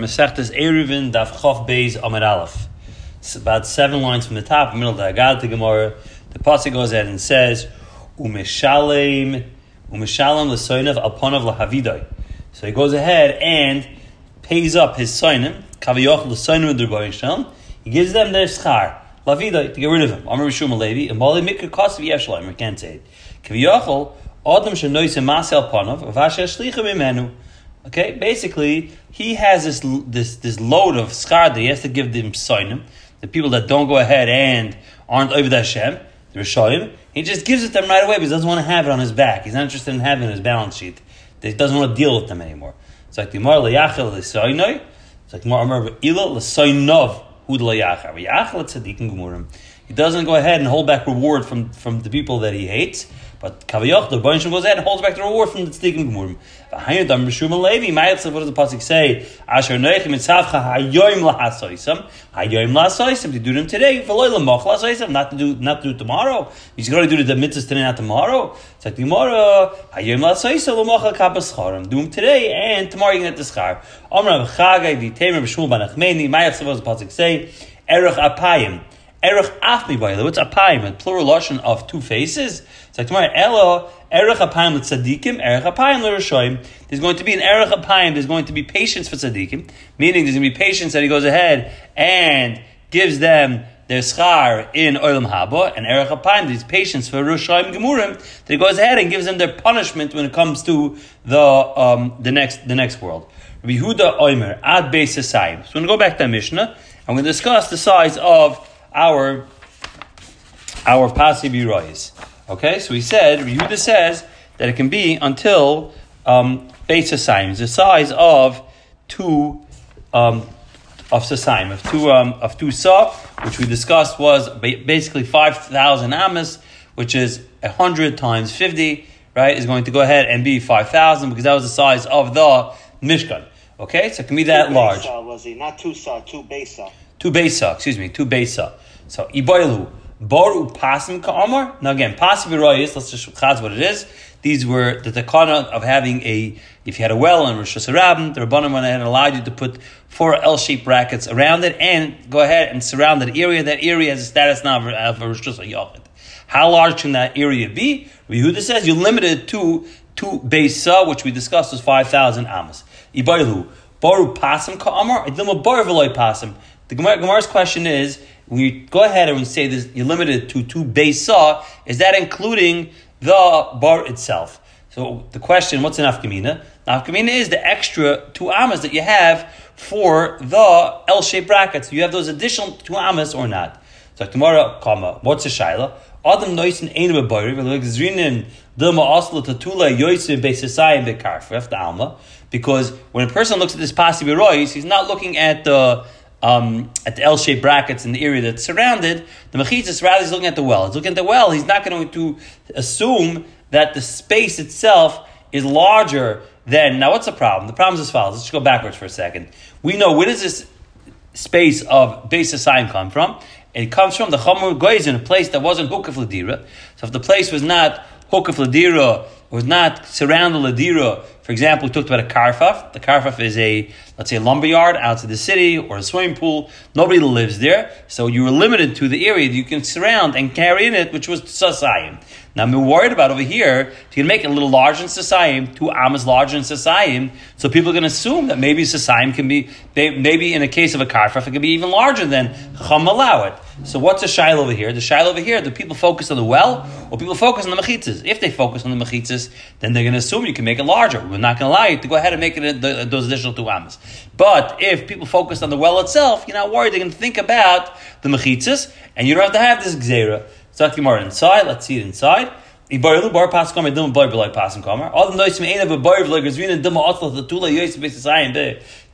Masechtes Eruvin Daf Chof Beis Amid Aleph. It's about seven lines from the top, middle of the Agad, the Gemara. The pasuk goes ahead and says, "Umeshalem, umeshalem l'soinav alponav lahavidai." So he goes ahead and pays up his soinim, kaviyach l'soinim d'Rebbeinu He gives them their schar, lavidai, to get rid of him. Amar Rishum Alevi, and Mali Mikra Kosav Yeshalaim. We can't say it. Kaviyachol adam shenoisem masel ponav avasha shlichim imenu. Okay, basically, he has this this this load of schar that he has to give them soinim, the people that don't go ahead and aren't over the Hashem, the Rishayim. He just gives it to them right away because he doesn't want to have it on his back. He's not interested in having it his balance sheet. He doesn't want to deal with them anymore. It's like the Mar leyachel lesoinoi. It's like Mar Amar ila lesoinov hud gemurim. He doesn't go ahead and hold back reward from, from the people that he hates. But Kavayach, the Rebbeinu goes ahead and holds back the reward from the Tzdikim Gemurim. V'hayin dam Rishum Levi, Ma'yatzav, what does the Pasuk say? Asher Noich mitzavcha hayoim lahasoisam, hayoim lahasoisam, to do them today, v'loy lamoch lahasoisam, not to do, not to do tomorrow. He's going to do the mitzvahs today, not tomorrow. It's like tomorrow, hayoim lahasoisam, lamoch hakabas charam. Do them today, and tomorrow you can get the schar. Omra v'chagai, v'temer v'shmul banachmeni, Ma'yatzav, what does the Pasuk say? Erech apayim. Erech afmi boile. What's apayim? A plural lotion of two faces. Like tomorrow. Elo erech apayim tzadikim. Erech apayim l'rishoyim. There's going to be an erech apayim. There's going to be patience for tzadikim. Meaning there's going to be patience that he goes ahead and gives them their schar in olam haba and erech apayim. There's patience for rishoyim gemurim that he goes ahead and gives them their punishment when it comes to the um, the next the next world. Yehuda Oimer ad beis So we're going to go back to Mishnah. I'm going to discuss the size of our our pasibi rois. Okay, so he said Yehuda says that it can be until um, base size, the size of two um, of sasaim, of two um, of two saw, which we discussed was basically five thousand amos, which is hundred times fifty. Right, is going to go ahead and be five thousand because that was the size of the mishkan. Okay, so it can be that two large. Besa, was he not two saw, two besa? Two besa, excuse me, two besa. So iboilu boru pasim ka'amar. Now again, pasim royis. Let's just chaz what it is. These were the takana of having a. If you had a well in Rosh Hashanah, the Rabbanim went ahead and allowed you to put four L-shaped brackets around it and go ahead and surround that area. That area has a status now of a Rosh Hashanah. How large can that area be? Yehuda says you limit it to two besa, which we discussed was five thousand amas. Ibaylu boru pasim ka'amar. Idilma bar v'loy pasim. The Gemara's question is, when you go ahead and we say this, you're limited to two saw, is that including the bar itself? So the question, what's an afkamina? Afkamina is the extra two amas that you have for the L-shaped brackets. You have those additional two amas or not? So tomorrow, comma, what's a shaila? Adam noisin ein beboyer, v'legzrinin dilma asla tatula yoisim beisasayim bekarfef the alma. Because when a person looks at this rois, he's not looking at the um, at the L-shaped brackets in the area that's surrounded, the mechitzas rather is looking at the well. He's looking at the well. He's not going to assume that the space itself is larger than. Now, what's the problem? The problem is as follows. Let's go backwards for a second. We know where does this space of base sign come from? It comes from the Chomor Goizin, a place that wasn't Hukaf Ladira. So if the place was not Hukaf Ladira, was not surrounded Ladira, for example, we talked about a karfaf. The karfaf is a, let's say, a lumber yard outside the city or a swimming pool. Nobody lives there, so you were limited to the area that you can surround and carry in it, which was sasayim. Now, I'm worried about over here, you can make it a little larger in Sasayim, two amas larger in Sasayim, so people can assume that maybe Sasayim can be, maybe in a case of a karfaf, it can be even larger than Chacham allow it. So what's the shail over here? The shail over here, do people focus on the well or people focus on the mechitzas? If they focus on the mechitzas, then they're going to assume you can make it larger. We're not going to allow you to go ahead and make it the, those additional two amas. But if people focus on the well itself, you're not worried. They're going to think about the mechitzas, and you don't have to have this gzera. So that's Gemara inside. Let's see it inside. Ibarlu bar. All the a the tula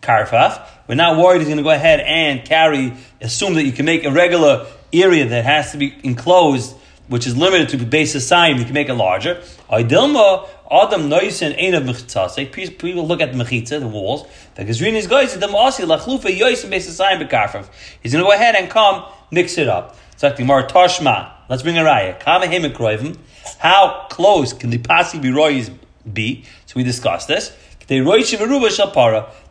karfaf. We're not worried he's going to go ahead and carry, assume that you can make a regular area that has to be enclosed, which is limited to the base of sign, you can make it larger. Idilma Adam noisin ain't of mechitzase. People look at the mechitza, the walls. The gazrinis guys the maasi lachlufa yoyis b'sasayim be karfaf. He's going to go ahead and come mix it up. It's like the Tashma. Let's bring a raya. Kama hemikroivim. How close can the pasi be be? So we discussed this. The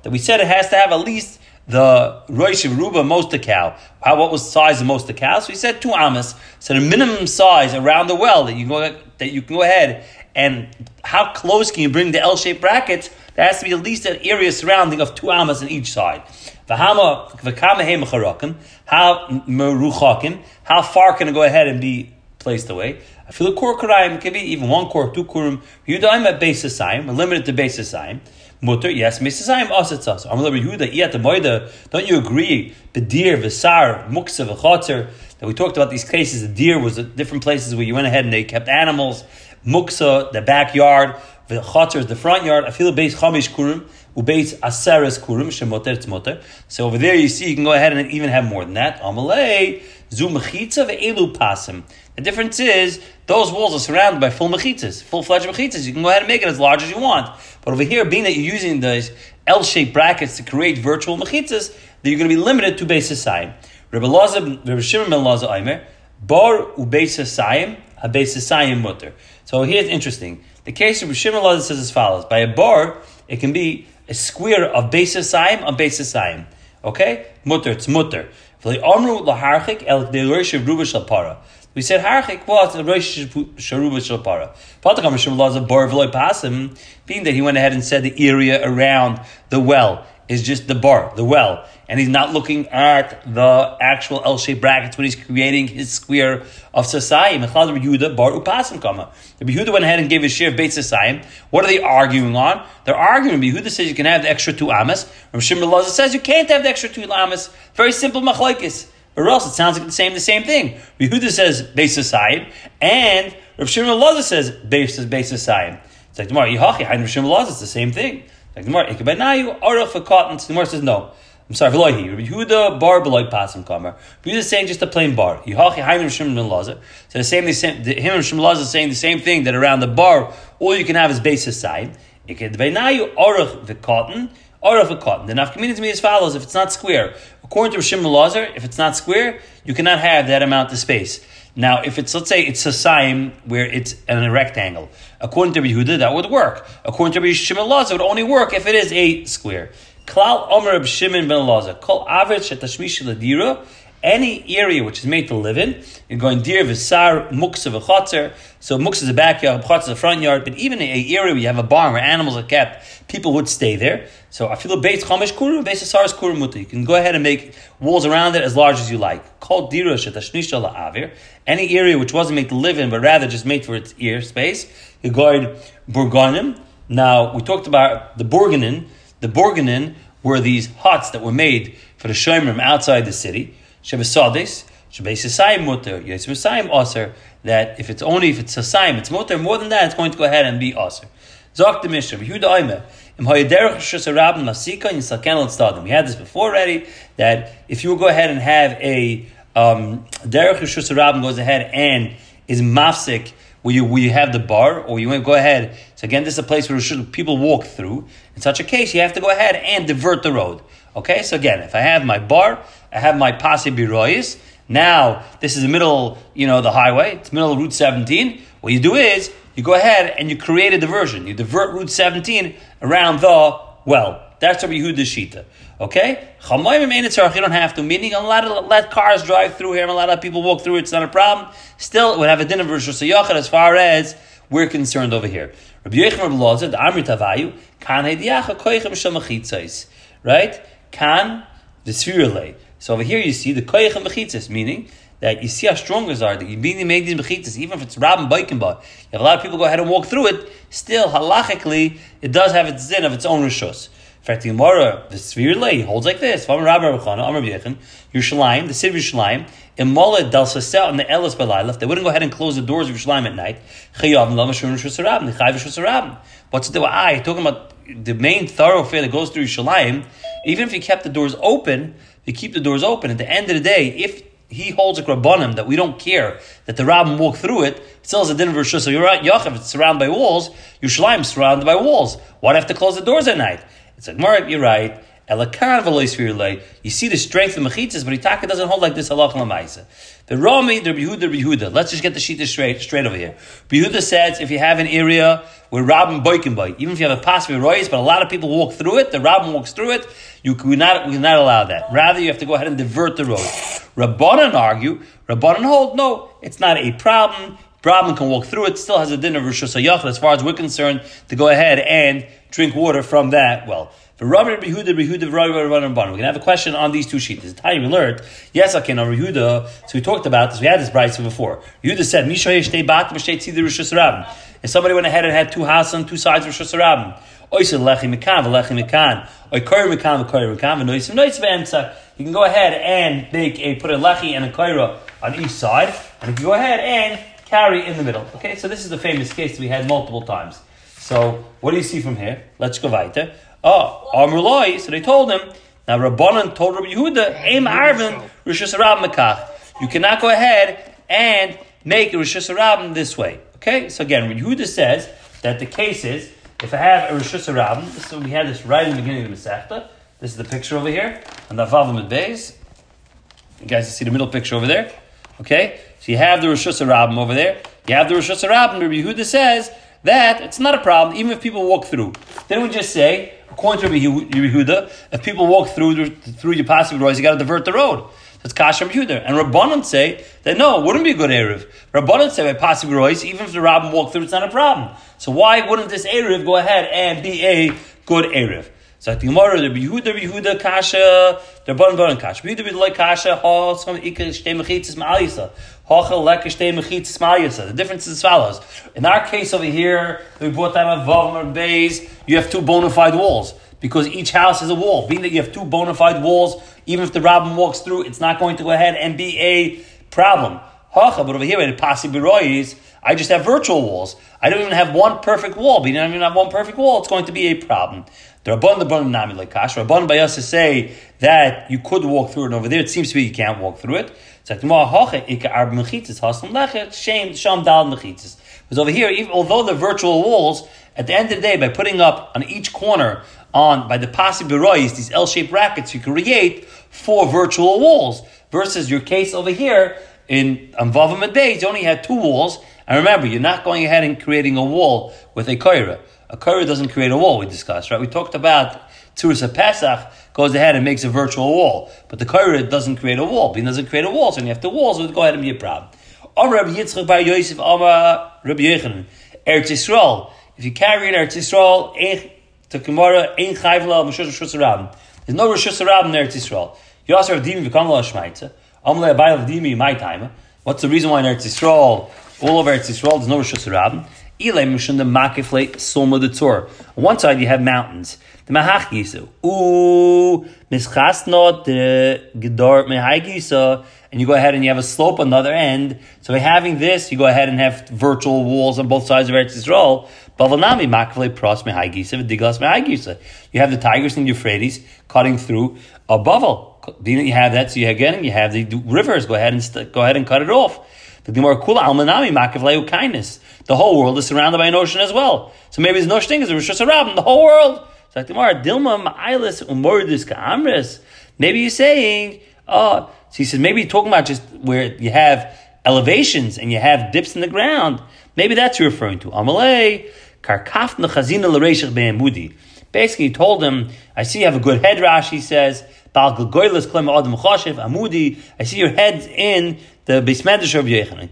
that we said it has to have at least the Rosh Ruba most the cow. How what was the size of most the cow? So we said two amas. So the minimum size around the well that you go that you can go ahead and how close can you bring the L-shaped brackets? There has to be at least an area surrounding of two amas on each side. How? How far can it go ahead and be placed away? I feel a kor karayim can be even one kor, two kurim. Yudaim at basis sign. We're limited to basis sign. Mutter, yes, Mesasayim Asatz. I'm Yehuda, Iyat Moida. Don't you agree? Bedir, Visar, Muksa, V'chotzer. That we talked about these cases. The deer was at different places where you went ahead and they kept animals. Muksa, the backyard. V'chotzer is the front yard. Feel base Chamish Kurim. Ubeis Aseres Kurim. Shemoter, it's Mutter. So over there you see you can go ahead and even have more than that. Amalei. Zu mechitza ve'elu pasim. The difference is those walls are surrounded by full mechitzas, full-fledged mechitzas. You can go ahead and make it as large as you want. But over here, being that you're using those L-shaped brackets to create virtual mechitzas, that you're going to be limited to beis hasayim. Rabbi Laza, Rabbi Shimon ben Laza Aimer, bar ubeis hasayim, a beis hasayim mutter. So here's interesting. The case of Rabbi Shimon Laza says as follows: By a bar, it can be a square of beis hasayim on beis hasayim. Okay, mutter, it's mutter. We said harchik was the rosh sharuba shalpara. Patakam Rishon Laza bor v'loy pasim, being that he went ahead and said the area around the well is just the bar, the well, and he's not looking at the actual L-shaped brackets when he's creating his square of Sasayim. Echad Yehuda bar upasim kama. The Yehuda went ahead and gave his share of Beit Sasayim. What are they arguing on? They're arguing. Yehuda says you can have the extra two amas. Rav Shimon says you can't have the extra two amas. Very simple machlokes. Or else it sounds like the same the same thing. Yehuda says Beit Sasayim, and Rav Shimon Laza says Beit Sasayim. It's like tomorrow Yihachi and Rav Shimon Laza. It's the same thing. Like the Gemara, Ikebenayu, Aruch for cotton. The Gemara says no. I'm sorry, Velohi. Rabbi Yehuda bar beloy pasim kamer. Rabbi Yehuda saying just a plain bar. Yihachi Hainu Shimon ben Lazer. So the same, the same, him and Shimon Lazer is saying the same thing that around the bar, all you can have is basis side. Ikebenayu Aruch the cotton. Aruch the cotton. The nafkamina to me as follows: if it's not square, according to Shimon Lazer, if it's not square, you cannot have that amount of space. Now, if it's let's say it's a sign where it's an rectangle, according to Yehuda, that would work. According to Shimon Laza, it would only work if it is a square. Klal Omer Shimon ben Laza, Kol Avet Ladira, any area which is made to live in, you're going deer visar muksa v'chotzer. So muksa is the backyard, chotzer is the front yard. But even a area where you have a barn where animals are kept, people would stay there. So I feel a base chamish kuru, base saris kuru muta. You can go ahead and make walls around it as large as you like. Called dira shetashnisha la'avir. Any area which wasn't made to live in, but rather just made for its ear space. You guard burganim. Now we talked about the burganin. The burganin were these huts that were made for the shomrim outside the city. Shebesadis, Shebesisayim mutter, Yesbisayim aser, that if it's only if it's Sasayim, it's mutter, more than that, it's going to go ahead and be aser. Zok the Mishnah, Yehuda Oime, Im Hayaderech Shusarabim Masika in Salken Stadim. We had this before already, that if you will go ahead and have a um, Derech Shusarabim goes ahead and is mafsik, where you, where you have the bar, or you go ahead. So again, this is a place where people walk through. In such a case, you have to go ahead and divert the road. Okay, so again, if I have my bar, I have my pasi biroyis. Now, this is the middle, you know, the highway. It's middle of Route 17. What you do is, you go ahead and you create a diversion. You divert Route 17 around the well. That's a Yehuda Shita. Okay? You don't have to, meaning a lot of let cars drive through here and a lot of people walk through it. It's not a problem. Still, it would have a version of as far as we're concerned over here. Rabbi Yechim Rabbi the Amrit shamachitzais. Right? Kan, spherule. So over here you see the koyach and mechitzas, meaning that you see how strong those are. That you mean make these mechitzas, even if it's rab and baikinba. If a lot of people go ahead and walk through it, still halachically it does have its zin of its own rishos. Fact, the Gemara, the Svir Lay, holds like this. Yerushalayim, the city of Yerushalayim, Imola Del Sasel and the Elis Belailef, they wouldn't go ahead and close the doors of Yerushalayim at night. What's the I talking about the main thoroughfare that goes through Yerushalayim? Even if you kept the doors open, you keep the doors open. At the end of the day, if he holds a krabonim that we don't care that the rabbin walk through it, it still has a din of Rosh So you're right, Yachav, it's surrounded by walls, Yerushalayim surrounded by walls. Why do I have to close the doors at night? It's like, Mark, you're right. You see the strength of mechitzas, but Itaka doesn't hold like this halacha lamaisa. The Rami, the Yehuda, Yehuda. Let's just get the shita straight, straight over here. Yehuda says if you have an area where Rabban boikin by, even if you have a possible rois, but a lot of people walk through it, the Rabban walks through it, you we not we not allow that. Rather, you have to go ahead and divert the road. Rabbanan argue, Rabbanan hold, no, it's not a problem. Brahman can walk through it, still has a din of Rosh as far as we're concerned, to go ahead and drink water from that well. We're going to have a question on these two sheets. The time we learned, yes, I can, Yehuda, so we talked about this, we had this bride before. Yehuda said, If somebody went ahead and had two houses on two sides of Rosh Hashanah, Oisin lechi mekan, v'lechi mekan, oy koyer mekan, v'koyer v'noisim nois v'emtza. You can go ahead and make a, put a lechi and a koyer on each side, and you can go ahead and carry in the middle. Okay, so this is the famous case that we had multiple times. So what do you see from here? Let's go weiter. Ah, oh, Amruloi, so they told him, now Rabbanan told Rabbi Yehuda, Aim Arvin, Mekach. You cannot go ahead and make Rosh Hashanah this way. Okay, so again, Rabbi Yehuda says that the case is, if I have a Hashanah, so we had this right in the beginning of the Masechta. This is the picture over here, and the Vavam Beis. You guys see the middle picture over there? Okay? So you have the Rosh Hashanah over there. You have the Rosh Hashanah. Rabbi Yehuda says that it's not a problem, even if people walk through. Then we just say, according to Rabbi Yehuda, if people walk through through your passive roads, you got to divert the road. That's Kasha Yehuda. And Rabbanon say that no, it wouldn't be a good Erev. Rabbanon say by passive roads, even if the Rabbin walked through, it's not a problem. So why wouldn't this Erev go ahead and be a good Erev? So the Gemara, the Yehuda, Yehuda, Kasha, the Rabban Baran Kasha. Yehuda, Yehuda, like Kasha, Ha, Tzom, Ika, Shtei Mechitzis, Ma'alisa. The difference is as follows. In our case over here, we brought down a Vav or Bays, you have two bona fide walls. Because each house is a wall. Being that you have two bona fide walls, even if the Rabbin walks through, it's not going to go ahead and be a problem. But over here, at Pasi Biroyis, I just have virtual walls. I don't even have one perfect wall. But you don't even have one perfect wall, it's going to be a problem. The Rabban the Rabban Nami like Kash. Rabban Bayasa say that you could walk through it over there. It seems to be you can't walk through it. It's like shame sham dal mechitzis. Because over here, even, although the virtual walls, at the end of the day, by putting up on each corner on by the pasibirois, these L-shaped brackets, you create four virtual walls. Versus your case over here in Amvavim Beis, you only had two walls. And remember, you're not going ahead and creating a wall with a koira. A Korah doesn't create a wall, we discussed, right? We talked about Tzuris Pesach goes ahead and makes a virtual wall, but the Korah doesn't create a wall. But it doesn't create a wall, so you have the walls, would go ahead and be a problem. Rabbi Yitzchak Bar Yosef Amar Rabbi Yechanan Eretz Yisrael. If you carry in Eretz Yisrael, to Gemara, Ein Chayvla Meshus Rosh Hashanah. There's no Rosh Hashanah in Eretz Yisrael. You also have Dimi V'Kam Lo Shmaitza. Amalei Abayel Dimi my time. What's the reason why in Eretz Yisrael, all over Eretz Yisrael, there's no Rosh Hashanah? On one side you have mountains. The Mahach Gisa. Ooh, Mischasno the uh, Gedor Mehai And you go ahead and you have a slope on the other end. So by having this, you go ahead and have virtual walls on both sides of Eretz Yisrael. Bavalnami Makvle Pros Mehai Gisa, Diglas Mehai Gisa. You have the Tigris and Euphrates cutting through a Bavel. You have that, so you again you have the rivers. Go ahead and st- go ahead and cut it off. The Gemara Kula Almanami Makavleu kindness. The whole world is surrounded by an ocean as well. So maybe there's no thing is a Rosh Hashanah, the whole world. So Dilma Ma'ilis Umordis Ka'amris. Maybe you're saying, oh, so he says maybe you're talking about just where you have elevations and you have dips in the ground. Maybe that's you're referring to. Amalei Be'emudi. Basically, he told him, I see you have a good head, Rashi says. I see your head in the Bismedish of Yechanan.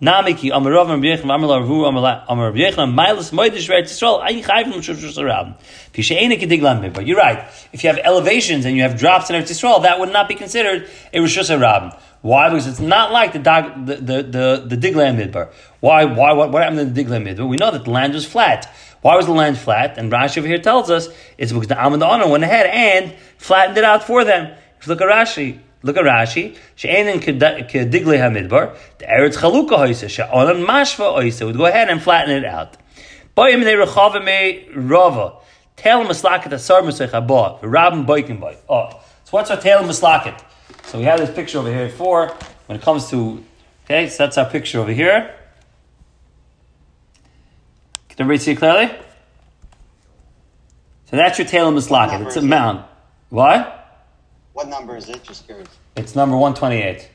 Ki Amar Rabbi Yechanan Laishmaitze Itmar Nami Ki Amar Rav Rabbi Yechanan Amar Lavu Amar Rabbi Yechanan Milas Moedish Vet Yisrael Ayin Chayv Moshe Shusarab Ki She'ena Kedig Lamid. But you're right. If you have elevations and you have drops in Eretz Yisrael, that would not be considered a Rosh Hashanah. Why? Because it's not like the the the the, the Diglam Midbar. Why? Why? What, what happened in the Diglam Midbar? We know that the land was flat. Why was the land flat? And Rashi over here tells us it's because the the Honor went ahead and flattened it out for them. If you look at Rashi, Look at Rashi. She'enin kedigle hamidbar. The eretz chaluka hoisa. She'onan mashva hoisa. Would go ahead and flatten it out. Boyim ne rechava me rava. Tail maslaket asar musech haba. Rabin boikin boy. Oh. So what's our tail maslaket? So we have this picture over here for when it comes to, okay, so that's our picture over here. Can everybody see it clearly? So that's your tail mislaket. number It's a mound. What? What number is it? Just curious. It's number 128.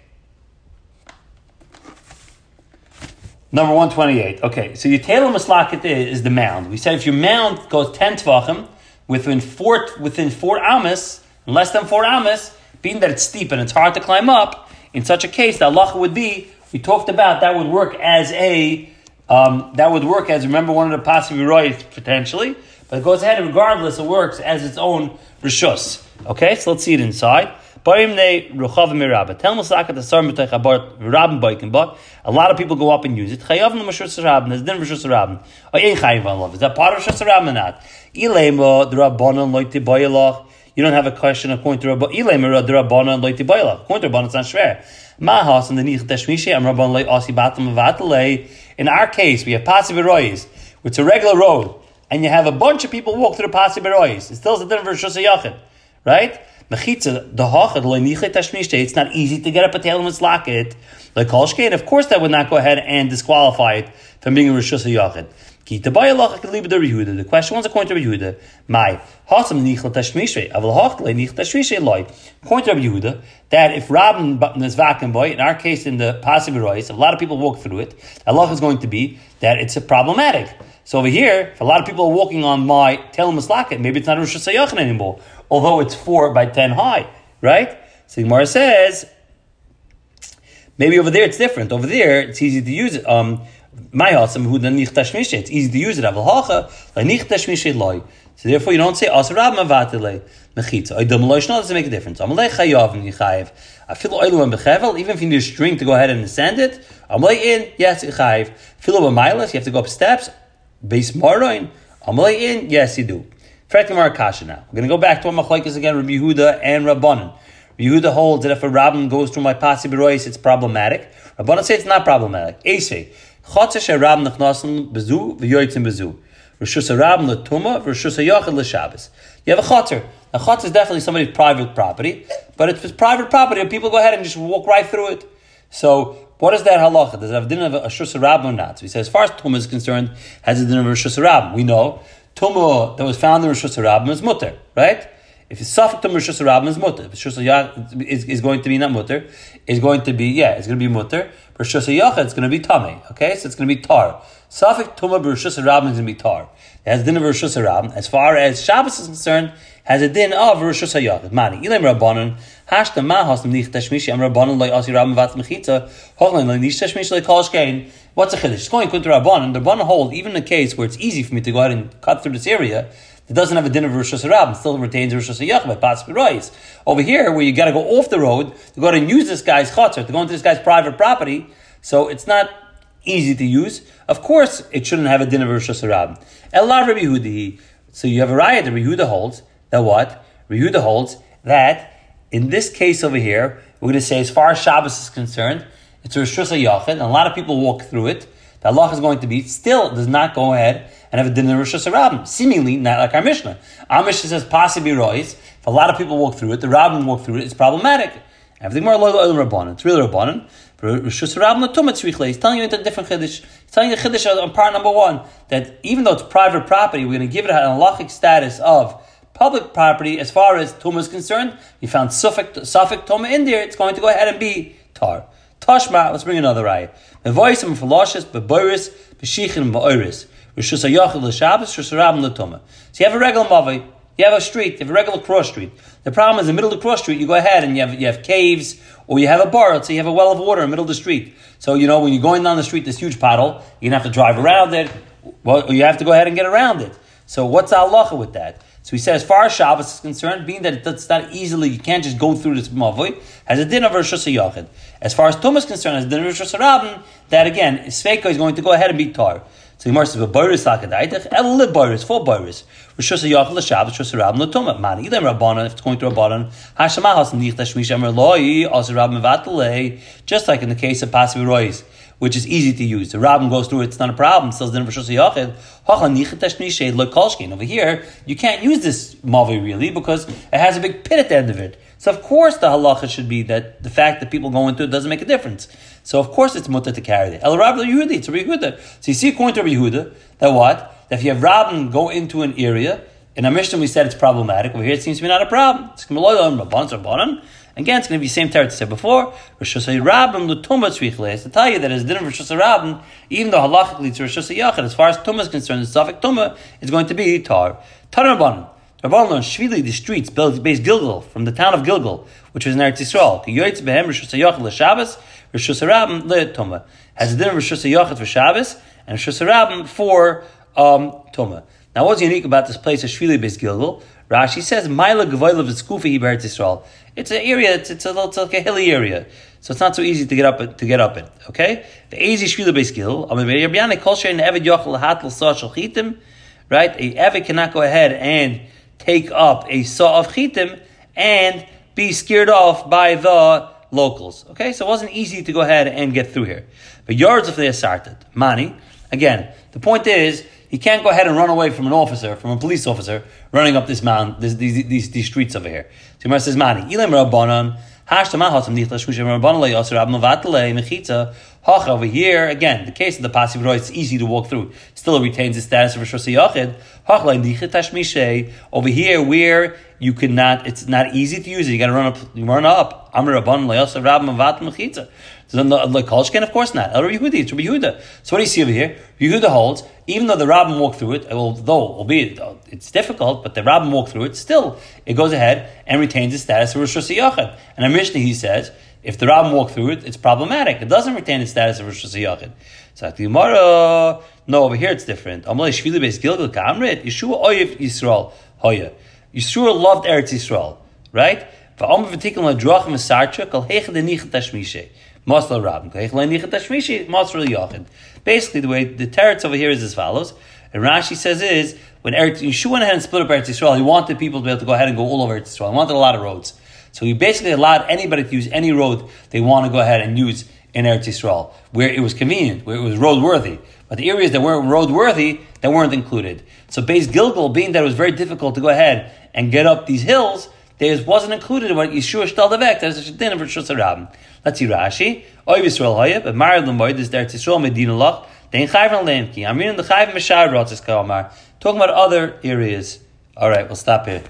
Number 128. Okay, so your tail mislaket is the mound. We said if your mound goes 10 tvachim, within four, within four amas, less than four amas, being that it's steep and it's hard to climb up, in such a case, the halacha would be, we talked about, that would work as a, um, that would work as, remember, one of the possible potentially, but it goes ahead, regardless, it works as its own rishus. Okay, so let's see it inside. A lot of people go up and use it. Is that part of or not? You don't have a question according to Rabban. Rabbanon. According to it's not. In our case, we have pasiv rois. It's a regular road, and you have a bunch of people walk through the pasiv rois. It still is a din rishus yachid, right? The it's not easy to get up a tail and slack it. Like Kolshkein, of course that would not go ahead and disqualify it from being a Rishus Yachid. The question was according to Yehuda. My hasam nichel tashmishte. Aval hachle nichel tashmishte loy. According to Yehuda, that if Rabban is vacuum boy, in our case in the passive rois, a lot of people walk through it, Allah is going to be that it's a problematic. So over here, if a lot of people are walking on my Tel Maslaket, maybe it's not Rosh Hashanah anymore, although it's 4 by 10 high, right? So Gemara says, maybe over there it's different. Over there, it's easy to use it. Um, my hasam who then tashmishe. It's easy to use it. Aval hacha like nich tashmishe loy. So therefore, you don't say asarab mavatele. I don't doesn't make a difference. am Amalei chayav. I feel oilu and bechevel. Even if you need a string to go ahead and ascend it, am amalei in yes yichayev. Filo b'mailas. You have to go up steps. Base maroin. Amalei in yes you do. Fretimar kasha now. We're going to go back to a machlekes again. Rabbi Yehuda and Rabbanon. Yehuda holds that if a rabbin goes through my pasi berois, it's problematic. Rabbanon say it's not problematic. Esei. Chotzesh rabbin nachnasen bezu v'yoytzim bezu. Rishus a rabbin letuma v'rishus yachid l'shabbos. You have a chotzer. A chotzer is definitely somebody's private property, but it's private property, people go ahead and just walk right through it. So what is that halacha? Does it have a din of a shus or not? So he says, as far as tumah is concerned, has a din of a shus. We know tumah that was found in Rosh Hashanah is mutter, right? If it's suffix tumah Rosh Hashanah is mutter. Rosh Hashanah is, is going to be not mutter, is going to be yeah, it's going to be mutter. Rosh Hashanah it's going to be tame. Okay, so it's going to be tar. Suffix tumah Rosh Hashanah is going to be tar. It has din of Rosh Hashanah. As far as Shabbos is concerned, has a din of Rosh Hashanah. Mani ilim rabbanon. Hashta mahas nich tashmishi am rabbanon loy asi rabbin vat mechitza. Hochlein loy nich tashmishi loy kol shkein. What's a chiddush? It's going to rabbanon. The rabbanon hold even in a case where it's easy for me to go ahead and cut through this area. It doesn't have a din of Rosh Hashanah, still retains Rosh Hashanah by Pas Rois. Over here, where you got to go off the road to go and use this guy's chutzner, to go into this guy's private property, so it's not easy to use. Of course, it shouldn't have a din of Rosh Hashanah. Elav Rabbi. So you have a riot that Yehuda holds that what? Yehuda holds that in this case over here, we're going to say as far as Shabbos is concerned, it's a Rosh and a lot of people walk through it. The Allah is going to be still does not go ahead and have a din of Rosh Hashanah. Seemingly not like our Mishnah. Our Mishnah says possibly rois. If a lot of people walk through it, the rabbin walk through it, it's problematic. Everything more loyal to rabbanon. It's really rabbanon. Rosh Hashanah He's telling you a different chiddush. He's telling you the chiddush on part number one that even though it's private property, we're going to give it an halachic status of public property as far as tumah is concerned. You found suffix suffix tumah in there. It's going to go ahead and be tar. Tashma. Let's bring another ayah. The l'Tumah. So you have a regular mavi. You have a street, you have a regular cross street. The problem is, in the middle of the cross street, you go ahead and you have you have caves, or you have a bar, so you have a well of water in the middle of the street. So you know when you're going down the street, this huge puddle, you're gonna have to drive around it. Well, you have to go ahead and get around it. So what's halacha with that? So he said, as far as Shabbos is concerned, being that it's not easily, you can't just go through this mavoi, has a din of Rosh Hashanah. As far as Tumah is concerned, has a din of Rosh Hashanah, that again, Sveika is going to go ahead and be tar. So Gemara says, "Boris sakadaitich el le boris four boris." Rosh Hashanah l'Shabbos, Rosh Hashanah l'Tumah. Mani ilem rabbanon if it's going to rabbanon. Hashamahas nich tashmish emer loy also rab mevatalei. Just like in the case of pasiv rois, which is easy to use. The rabbin goes through it; it's not a problem. Still, le kolshkin. Over here, you can't use this mavi really because it has a big pit at the end of it. So of course the halacha should be that the fact that people go into it doesn't make a difference. So of course it's mutter to carry it. El Rabbi Yehuda, it's a Yehuda. So you see according to Yehuda that what? That if you have Rabbin go into an area, In our mission we said it's problematic. Over here, it seems to be not a problem. It's Again, it's going to be the same territory said before. Rosh Hashanah the Tumah Tzvichles. To tell you that as dinner Rosh Hashanah even though halachically to Rosh Hashanah as far as Tumah is concerned, the Suffolk Tumah is going to be Tar. Rabbanon. Rabbanon on Shvili, the streets, based Gilgal, from the town of Gilgal, which was in Eretz Yisrael. Ki Yoytz Behem Rosh Hashanah LeShabbos, Rosh Hashanah Le Tumah. Has a dinner Rosh Hashanah for Shabbos, and Rosh Hashanah for um, Tumah. Now, what's unique about this place of Shvili based Gilgal? Rashi says, Maila Gavoilav Skufi Eretz Yisrael. It's an area, it's, it's, a, it's like a hilly area. So it's not so easy to get up to get up in. Okay? The easy Shvili based Gilgal, right? A Evid cannot go ahead and take up a saw of chitim and be scared off by the locals. Okay, so it wasn't easy to go ahead and get through here. But yards of the asarted, mani. Again, the point is you can't go ahead and run away from an officer, from a police officer, running up this mountain, this, these, these, these streets over here. So Gemara says, Mani, ilim rabbanon, over here, again, the case of the passive roy, it's easy to walk through. Still, retains the status of a Rosh Yachid. Over here, where you cannot, it's not easy to use it. You got to run up, run up. Amr Rabban Layos Rab Mavat Mechitza. So like Kolshkin, of course not. El Yehudi, it's Rabbi Yehuda. So what do you see over here? Yehuda holds, even though the Rabbin walked through it, although albeit it's difficult, but the Rabbin walked through it, still it goes ahead and retains its status of Rosh Hashanah. And in Mishnah he says, if the Rabbin walked through it, it's problematic. It doesn't retain its status of Rosh Hashanah. So the Gemara, no, over here it's different. Gilgal Oyev Yisrael. Yeshua loved Eretz Yisrael, right? Va'om esarcha kol rabin. Kol yachid. Basically, the way the teretz over here is as follows. And Rashi says is, when Eretz, Yeshua went ahead and split up Eretz Yisrael, he wanted people to be able to go ahead and go all over Eretz Yisrael. He wanted a lot of roads. So he basically allowed anybody to use any road they want to go ahead and use in Eretz Yisrael, where it was convenient, where it was roadworthy. But the areas that weren't roadworthy, that weren't included. So Beis Gilgal, being that it was very difficult to go ahead and get up these hills, there wasn't included in what Yeshua Shtal There's a din of Rosh Hashanah. Let's see Rashi. Oy Yisrael Hayab, but Marid Lamboyd is there to Yisrael Medina Lach. Then Chayv Lemki. I'm reading the Chayv Meshar Rotzis Kalmar. Talking about other areas. All right, we'll stop here.